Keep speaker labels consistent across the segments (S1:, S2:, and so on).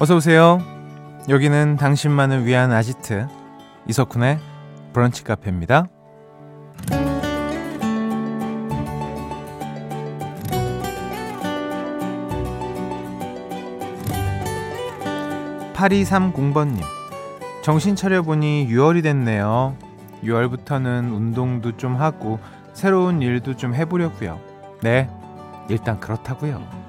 S1: 어서 오세요. 여기는 당신만을 위한 아지트 이석훈의 브런치 카페입니다. 8230번님. 정신 차려보니 6월이 됐네요. 6월부터는 운동도 좀 하고 새로운 일도 좀 해보려고요. 네, 일단 그렇다고요.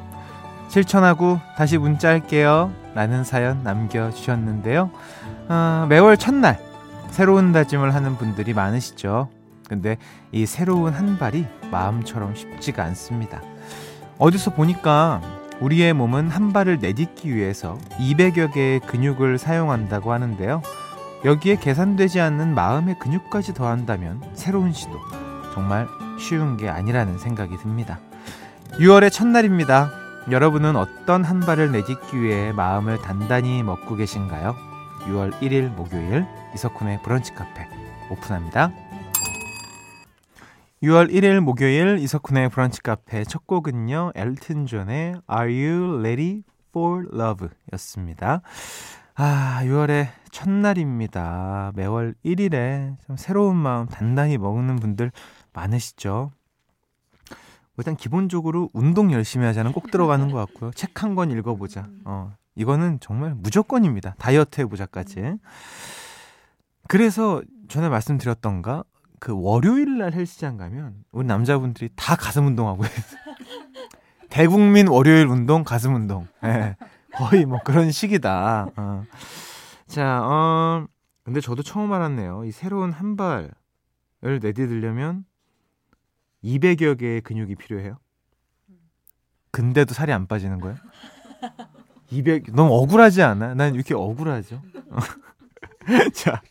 S1: 실천하고 다시 문자할게요. 라는 사연 남겨주셨는데요. 어, 매월 첫날 새로운 다짐을 하는 분들이 많으시죠. 근데 이 새로운 한 발이 마음처럼 쉽지가 않습니다. 어디서 보니까 우리의 몸은 한 발을 내딛기 위해서 200여 개의 근육을 사용한다고 하는데요. 여기에 계산되지 않는 마음의 근육까지 더한다면 새로운 시도 정말 쉬운 게 아니라는 생각이 듭니다. 6월의 첫날입니다. 여러분은 어떤 한 발을 내딛기 위해 마음을 단단히 먹고 계신가요? 6월 1일 목요일 이석훈의 브런치 카페 오픈합니다. 6월 1일 목요일 이석훈의 브런치 카페 첫 곡은요. 엘튼 존의 Are You Ready for Love 였습니다. 아, 6월의 첫날입니다. 매월 1일에 좀 새로운 마음 단단히 먹는 분들 많으시죠? 일단 기본적으로 운동 열심히 하자는 꼭 들어가는 것 같고요. 책 한 권 읽어보자. 어, 이거는 정말 무조건입니다. 다이어트 해보자까지. 그래서 전에 말씀드렸던가 그 월요일 날 헬스장 가면 우리 남자분들이 다 가슴 운동하고 있어요. 대국민 월요일 운동 가슴 운동. 네, 거의 뭐 그런 식이다. 어. 자, 어, 근데 저도 처음 알았네요. 이 새로운 한 발을 내디디려면 200여 개의 근육이 필요해요. 근데도 살이 안 빠지는 거예요? 200 너무 억울하지 않아? 난 이렇게 억울하죠. 자,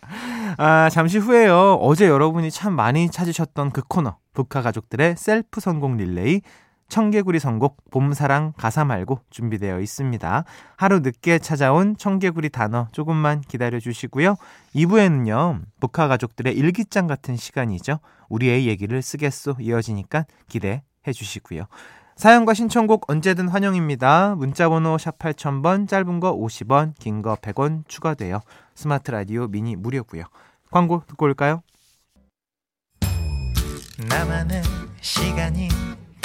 S1: 아, 잠시 후에요. 어제 여러분이 참 많이 찾으셨던 그 코너. 북카 가족들의 셀프 선곡 릴레이. 청개구리 선곡 봄사랑 가사 말고 준비되어 있습니다. 하루 늦게 찾아온 청개구리 단어 조금만 기다려 주시고요. 2부에는요. 북카 가족들의 일기장 같은 시간이죠. 우리의 얘기를 쓰겠소 이어지니까 기대해 주시고요. 사연과 신청곡 언제든 환영입니다. 문자번호 샵 8000번, 짧은 거 50원, 긴 거 100원 추가돼요. 스마트 라디오 미니 무료고요. 광고 듣고 올까요? 나만의 시간이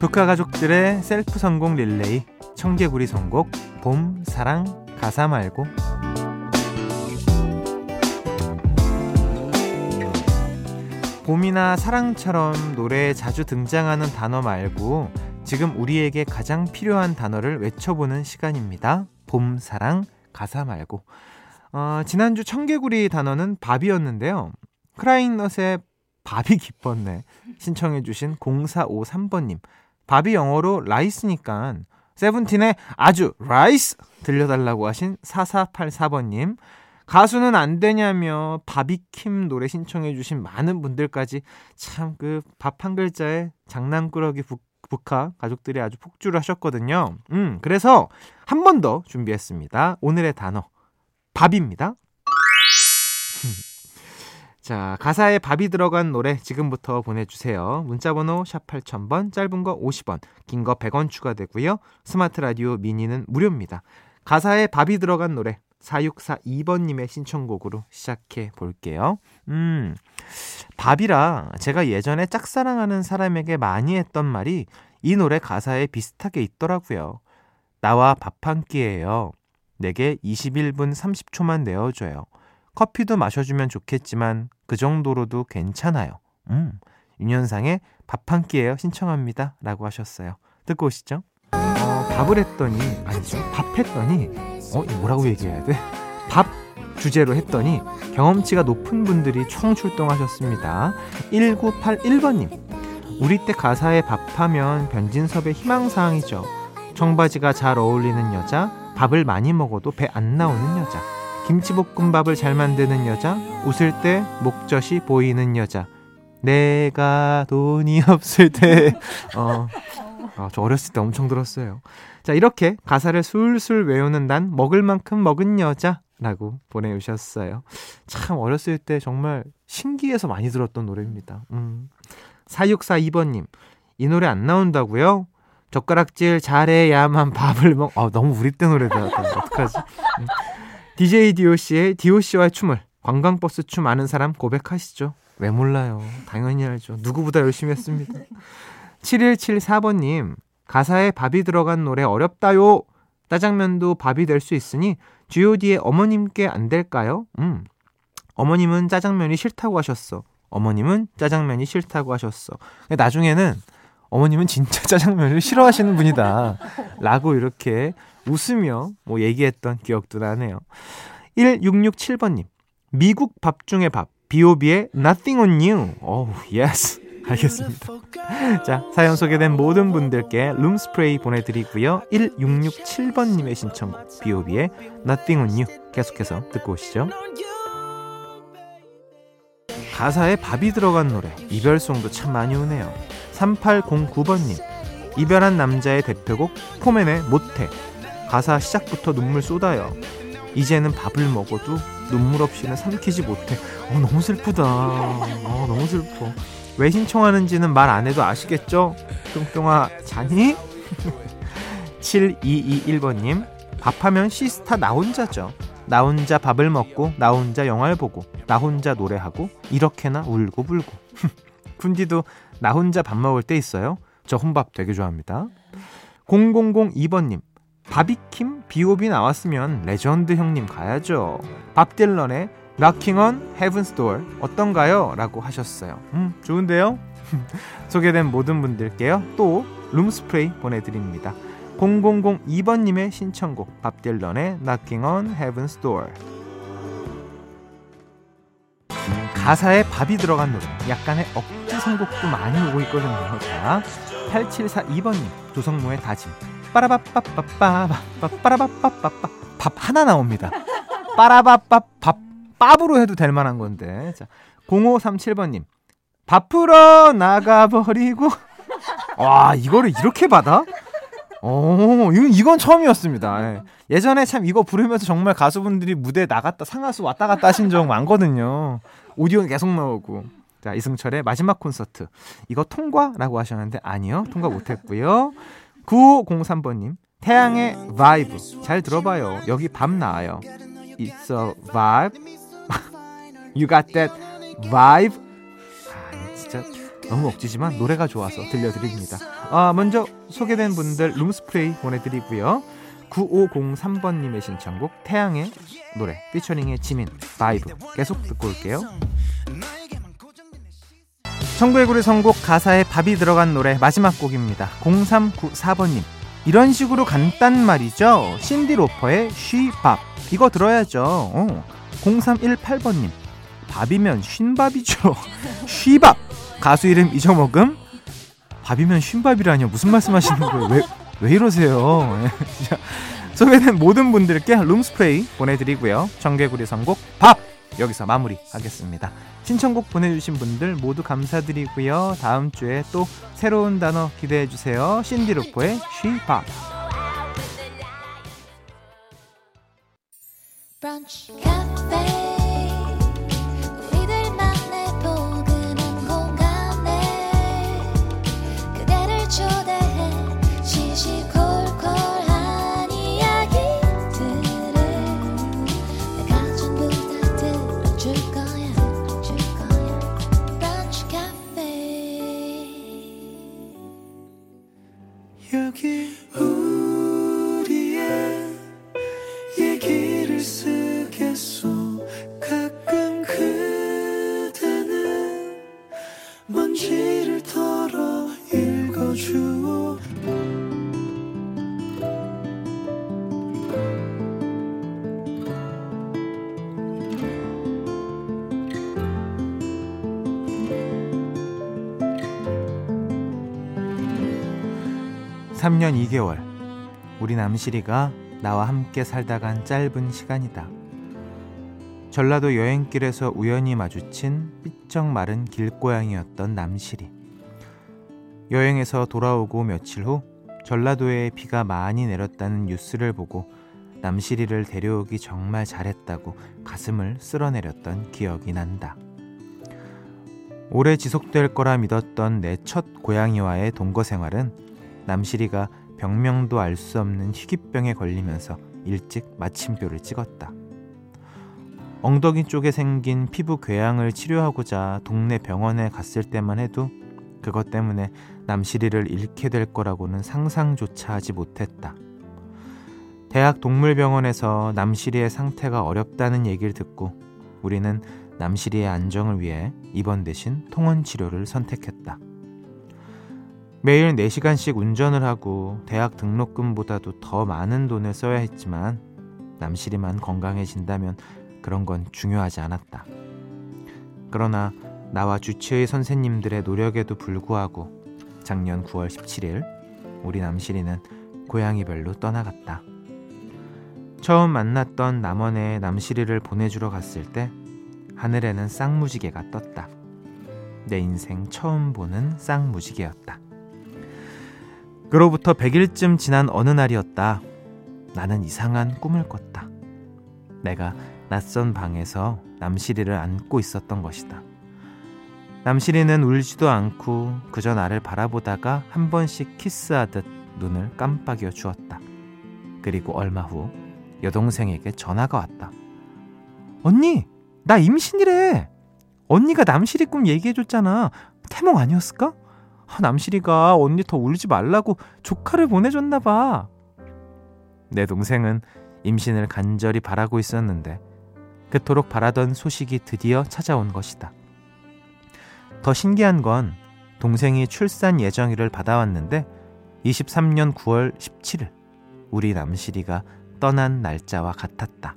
S1: 북카 가족들의 셀프 성공 릴레이 청개구리 선곡 봄 사랑 가사 말고 봄이나 사랑처럼 노래에 자주 등장하는 단어 말고 지금 우리에게 가장 필요한 단어를 외쳐보는 시간입니다. 봄, 사랑, 가사 말고. 어, 지난주 청개구리 단어는 밥이었는데요. 크라잉넛의 밥이 깊었네. 신청해주신 0453번님. 밥이 영어로 rice니까 세븐틴의 아주 rice 들려달라고 하신 4484번님. 가수는 안 되냐며 바비킴 노래 신청해 주신 많은 분들까지 참 그 밥 한 글자에 장난꾸러기 북, 북하 가족들이 아주 폭주를 하셨거든요. 음, 그래서 한 번 더 준비했습니다. 오늘의 단어 밥입니다. 자, 가사에 밥이 들어간 노래 지금부터 보내주세요. 문자번호 샵 8000번, 짧은 거 50원, 긴 거 100원 추가되고요. 스마트 라디오 미니는 무료입니다. 가사에 밥이 들어간 노래 4642번님의 신청곡으로 시작해 볼게요. 음, 밥이라 제가 예전에 짝사랑하는 사람에게 많이 했던 말이 이 노래 가사에 비슷하게 있더라고요. 나와 밥 한 끼예요. 내게 21분 30초만 내어줘요. 커피도 마셔주면 좋겠지만 그 정도로도 괜찮아요. 음, 윤현상의 밥 한 끼예요. 신청합니다. 라고 하셨어요. 듣고 오시죠. 어, 밥을 했더니, 아니죠. 밥 했더니, 어, 뭐라고 얘기해야 돼? 밥 주제로 했더니 경험치가 높은 분들이 총 출동하셨습니다. 1981번님. 우리 때 가사에 밥하면 변진섭의 희망사항이죠. 청바지가 잘 어울리는 여자, 밥을 많이 먹어도 배 안 나오는 여자, 김치볶음밥을 잘 만드는 여자, 웃을 때 목젖이 보이는 여자, 내가 돈이 없을 때, 어, 어, 저 어렸을 때 엄청 들었어요. 자, 이렇게 가사를 술술 외우는 난 먹을 만큼 먹은 여자 라고 보내주셨어요. 참 어렸을 때 정말 신기해서 많이 들었던 노래입니다. 음. 4642번님, 이 노래 안 나온다고요? 젓가락질 잘해야만 밥을 먹. 아 너무 우리 때 노래다. 어떡하지? 음. DJ DOC의 DOC와의 춤을 관광버스 춤 아는 사람 고백하시죠. 왜 몰라요? 당연히 알죠. 누구보다 열심히 했습니다. 7174번님, 가사에 밥이 들어간 노래 어렵다요. 짜장면도 밥이 될 수 있으니 GOD의 어머님께 안 될까요? 음. 어머님은 짜장면이 싫다고 하셨어. 어머님은 짜장면이 싫다고 하셨어. 나중에는 어머님은 진짜 짜장면을 싫어하시는 분이다. 라고 이렇게 웃으며 뭐 얘기했던 기억도 나네요. 1667번님. 미국 밥 중에 밥. B.O.B의 Nothing on You. 어우, yes. 알겠습니다. 자, 사연 소개된 모든 분들께 룸스프레이 보내드리고요. 1667번님의 신청곡 B.O.B의 Nothing on You 계속해서 듣고 오시죠. 가사에 밥이 들어간 노래, 이별송도 참 많이 오네요. 3809번님, 이별한 남자의 대표곡 포맨의 못해. 가사 시작부터 눈물 쏟아요. 이제는 밥을 먹어도 눈물 없이는 삼키지 못해. 어, 너무 슬프다. 어, 너무 슬퍼. 왜 신청하는지는 말 안 해도 아시겠죠? 뚱뚱아, 자니? 7221번님, 밥하면 시스타 나 혼자죠. 나 혼자 밥을 먹고, 나 혼자 영화를 보고, 나 혼자 노래하고, 이렇게나 울고 불고. 쿤디도 나 혼자 밥 먹을 때 있어요. 저 혼밥 되게 좋아합니다. 0002번님, 바비킴 B.O.B 나왔으면 레전드 형님 가야죠. 밥 딜런의 Knocking on Heaven's Door 어떤가요? 라고 하셨어요. 음, 좋은데요? 소개된 모든 분들께요. 또 룸스프레이 보내드립니다. 0002번님의 신청곡 밥 딜런의 Knocking on Heaven's Door 가사에 밥이 들어간 노래 약간의 억지 선곡도 많이 오고 있거든요. 자, 8742번님 조성모의 다짐 빠라바빠빠빠빠빠라바빠빠빠 밥 하나 나옵니다. 빠라바빠 밥 밥으로 해도 될 만한 건데. 자, 0537번님 밥풀어 나가버리고 와 이거를 이렇게 받아? 어, 이건, 처음이었습니다. 예. 예전에 참 이거 부르면서 정말 가수분들이 무대에 나갔다 상하수 왔다 갔다 하신 적 많거든요. 오디오는 계속 나오고. 자, 이승철의 마지막 콘서트. 이거 통과라고 하셨는데 아니요. 통과 못 했고요. 9503번님. 태양의 vibe. 잘 들어봐요. 여기 밤 나와요. It's a vibe. you got that vibe. 아, 진짜 너무 억지지만 노래가 좋아서 들려드립니다. 아, 먼저 소개된 분들 룸스프레이 보내드리고요. 9503번님의 신청곡 태양의 노래 피처링의 지민 VIBE 계속 듣고 올게요. 청구의 선곡 가사에 밥이 들어간 노래 마지막 곡입니다. 0394번님 이런 식으로 간단 말이죠. 신디 로퍼의 She Bop 이거 들어야죠. 어. 0318번님 밥이면 쉰밥이죠. 쉬밥 가수 이름 잊어먹음 밥이면 쉰밥이라뇨 무슨 말씀하시는 거예요? 왜, 왜 이러세요? 소개된 모든 분들께 룸스프레이 보내드리고요. 청개구리 선곡 밥 여기서 마무리하겠습니다. 신청곡 보내주신 분들 모두 감사드리고요. 다음 주에 또 새로운 단어 기대해 주세요. 신디루포의 쉬밥 3년 2개월. 우리 남실이가 나와 함께 살다 간 짧은 시간이다. 전라도 여행길에서 우연히 마주친 삐쩍 마른 길고양이였던 남실이. 여행에서 돌아오고 며칠 후 전라도에 비가 많이 내렸다는 뉴스를 보고 남실이를 데려오기 정말 잘했다고 가슴을 쓸어내렸던 기억이 난다. 오래 지속될 거라 믿었던 내 첫 고양이와의 동거 생활은 남실이가 병명도 알 수 없는 희귀병에 걸리면서 일찍 마침표를 찍었다. 엉덩이 쪽에 생긴 피부 궤양을 치료하고자 동네 병원에 갔을 때만 해도 그것 때문에 남실이를 잃게 될 거라고는 상상조차 하지 못했다. 대학 동물병원에서 남실이의 상태가 어렵다는 얘기를 듣고 우리는 남실이의 안정을 위해 입원 대신 통원 치료를 선택했다. 매일 4시간씩 운전을 하고 대학 등록금보다도 더 많은 돈을 써야 했지만 남실이만 건강해진다면 그런 건 중요하지 않았다. 그러나 나와 주치의 선생님들의 노력에도 불구하고 작년 9월 17일 우리 남실이는 고양이별로 떠나갔다. 처음 만났던 남원에 남실이를 보내주러 갔을 때 하늘에는 쌍무지개가 떴다. 내 인생 처음 보는 쌍무지개였다. 그로부터 100일쯤 지난 어느 날이었다. 나는 이상한 꿈을 꿨다. 내가 낯선 방에서 남실이를 안고 있었던 것이다. 남실이는 울지도 않고 그저 나를 바라보다가 한 번씩 키스하듯 눈을 깜빡여 주었다. 그리고 얼마 후 여동생에게 전화가 왔다. 언니, 나 임신이래. 언니가 남실이 꿈 얘기해줬잖아. 태몽 아니었을까? 아, 남실이가 언니 더 울지 말라고 조카를 보내줬나 봐. 내 동생은 임신을 간절히 바라고 있었는데 그토록 바라던 소식이 드디어 찾아온 것이다. 더 신기한 건 동생이 출산 예정일을 받아왔는데 23년 9월 17일 우리 남실이가 떠난 날짜와 같았다.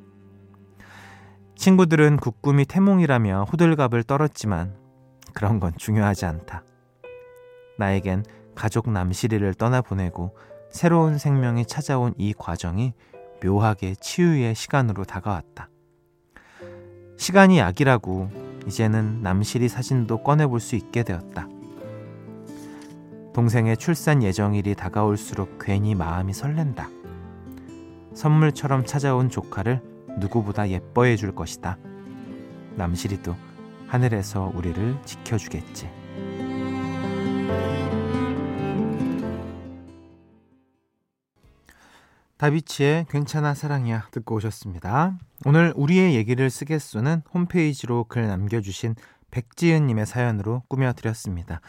S1: 친구들은 국꿈이 태몽이라며 호들갑을 떨었지만 그런 건 중요하지 않다. 나에겐 가족 남실이를 떠나보내고 새로운 생명이 찾아온 이 과정이 묘하게 치유의 시간으로 다가왔다. 시간이 약이라고 이제는 남실이 사진도 꺼내볼 수 있게 되었다. 동생의 출산 예정일이 다가올수록 괜히 마음이 설렌다. 선물처럼 찾아온 조카를 누구보다 예뻐해 줄 것이다. 남실이도 하늘에서 우리를 지켜주겠지. 다비치의 괜찮아 사랑이야 듣고 오셨습니다. 오늘 우리의 얘기를 쓰겠소는 홈페이지로 글 남겨주신 백지은님의 사연으로 꾸며드렸습니다.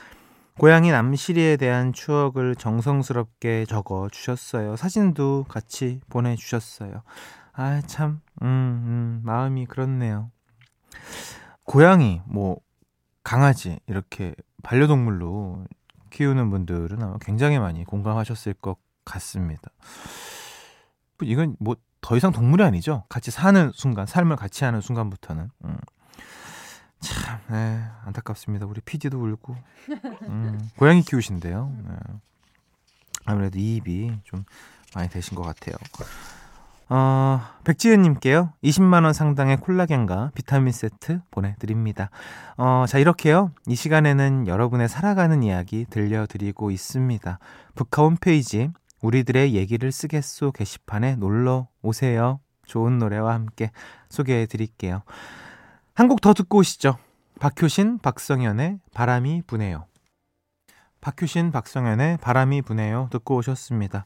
S1: 고양이 남실이에 대한 추억을 정성스럽게 적어 주셨어요. 사진도 같이 보내주셨어요. 아, 참, 음, 음, 마음이 그렇네요. 고양이, 뭐, 강아지, 이렇게 반려동물로 키우는 분들은 아마 굉장히 많이 공감하셨을 것 같습니다. 이건 뭐 더 이상 동물이 아니죠. 같이 사는 순간, 삶을 같이 하는 순간부터는. 음. 참, 네, 안타깝습니다. 우리 피디도 울고. 음, 고양이 키우신대요. 네. 아무래도 이입이 좀 많이 되신 것 같아요. 어, 백지은님께요. 20만원 상당의 콜라겐과 비타민 세트 보내드립니다. 어, 자, 이렇게요. 이 시간에는 여러분의 살아가는 이야기 들려드리고 있습니다. 북카 홈페이지 우리들의 얘기를 쓰겠소 게시판에 놀러 오세요. 좋은 노래와 함께 소개해 드릴게요. 한 곡 더 듣고 오시죠. 박효신, 박성현의 바람이 부네요. 박효신, 박성현의 바람이 부네요. 듣고 오셨습니다.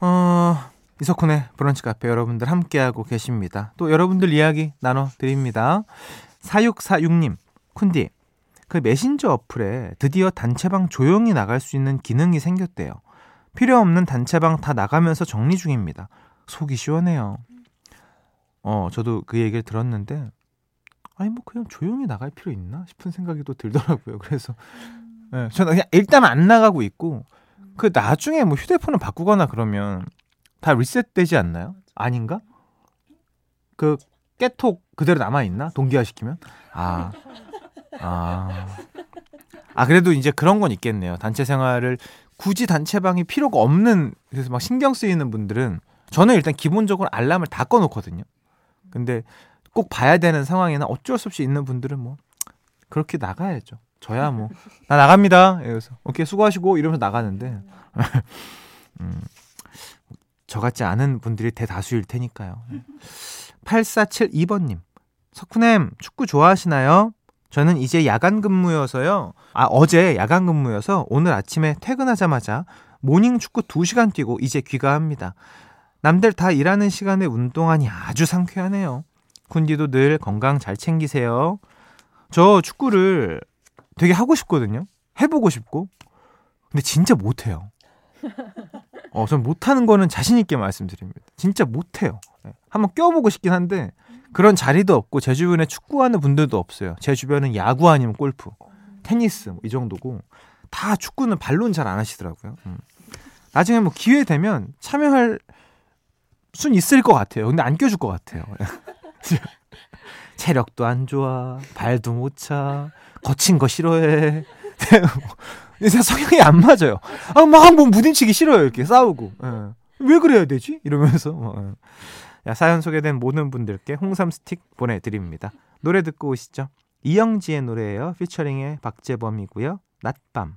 S1: 어, 이석훈의 브런치 카페 여러분들 함께하고 계십니다. 또 여러분들 이야기 나눠드립니다. 4646님, 쿤디, 그 메신저 어플에 드디어 단체방 조용히 나갈 수 있는 기능이 생겼대요. 필요 없는 단체방 다 나가면서 정리 중입니다. 속이 시원해요. 어, 저도 그 얘기를 들었는데, 아니, 뭐, 그냥 조용히 나갈 필요 있나? 싶은 생각이 또 들더라고요. 그래서, 예, 네, 저는 그냥 일단 안 나가고 있고, 그 나중에 뭐 휴대폰을 바꾸거나 그러면 다 리셋되지 않나요? 아닌가? 그 깨톡 그대로 남아 있나? 동기화 시키면? 아, 아, 아 그래도 이제 그런 건 있겠네요. 단체 생활을 굳이 단체방이 필요가 없는 그래서 막 신경 쓰이는 분들은 저는 일단 기본적으로 알람을 다 꺼놓거든요. 근데 꼭 봐야 되는 상황이나 어쩔 수 없이 있는 분들은 뭐 그렇게 나가야죠. 저야 뭐 나 나갑니다. 이러면서 오케이 수고하시고 이러면서 나가는데 음, 저 같지 않은 분들이 대다수일 테니까요. 8472번님 석훈님 축구 좋아하시나요? 저는 이제 야간 근무여서요. 아 어제 야간 근무여서 오늘 아침에 퇴근하자마자 모닝 축구 2시간 뛰고 이제 귀가합니다. 남들 다 일하는 시간에 운동하니 아주 상쾌하네요. 쿤디도 늘 건강 잘 챙기세요. 저 축구를 되게 하고 싶거든요. 해보고 싶고. 근데 진짜 못해요. 어, 전 못하는 거는 자신있게 말씀드립니다. 진짜 못해요. 네. 한번 껴보고 싶긴 한데, 그런 자리도 없고, 제 주변에 축구하는 분들도 없어요. 제 주변은 야구 아니면 골프, 테니스, 뭐 이 정도고, 다 축구는 발로는 잘안 하시더라고요. 음. 나중에 뭐 기회 되면 참여할 순 있을 것 같아요. 근데 안 껴줄 것 같아요. 체력도 안 좋아, 발도 못 차, 거친 거 싫어해. 제 성향이 안 맞아요. 아, 막뭐 부딪히기 싫어요. 이렇게 싸우고. 예. 왜 그래야 되지? 이러면서. 어, 예. 야, 사연 소개된 모든 분들께 홍삼 스틱 보내드립니다. 노래 듣고 오시죠. 이영지의 노래예요. 피처링의 박재범이고요. 낮밤.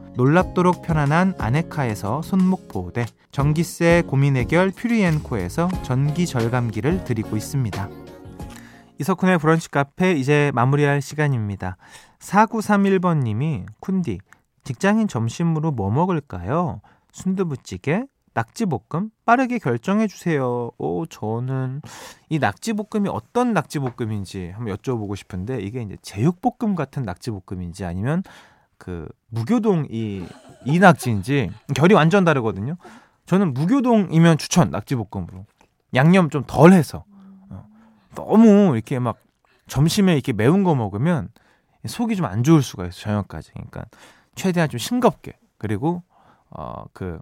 S1: 놀랍도록 편안한 아네카에서 손목 보호대, 전기세 고민 해결 퓨리엔코에서 전기 절감기를 드리고 있습니다. 이석훈의 브런치 카페 이제 마무리할 시간입니다. 4931번 님이 쿤디 직장인 점심으로 뭐 먹을까요? 순두부찌개, 낙지볶음 빠르게 결정해 주세요. 오, 저는 이 낙지볶음이 어떤 낙지볶음인지 한번 여쭤보고 싶은데 이게 이제 제육볶음 같은 낙지볶음인지 아니면 그 무교동 이 이낙지인지 결이 완전 다르거든요. 저는 무교동이면 추천 낙지볶음으로 양념 좀 덜해서 어. 너무 이렇게 막 점심에 이렇게 매운 거 먹으면 속이 좀 안 좋을 수가 있어 저녁까지. 그러니까 최대한 좀 싱겁게 그리고 어 그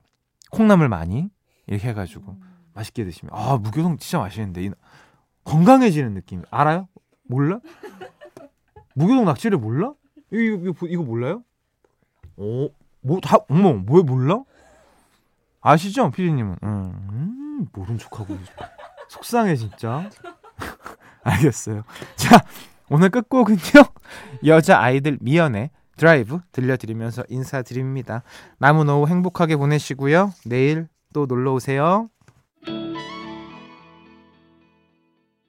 S1: 콩나물 많이 이렇게 해가지고 맛있게 드시면 아 무교동 진짜 맛있는데 이, 건강해지는 느낌 알아요? 몰라? 무교동 낙지를 몰라? 이거, 이거, 이거 몰라요? 오, 뭐, 다, 어머, 뭐 몰라? 아시죠, 피디님은? 음, 음 모른 척하고. 속상해, 진짜. 알겠어요. 자, 오늘 끝곡은요, 여자 아이들 미연의 드라이브 들려드리면서 인사드립니다. 남은 오후 행복하게 보내시고요. 내일 또 놀러 오세요.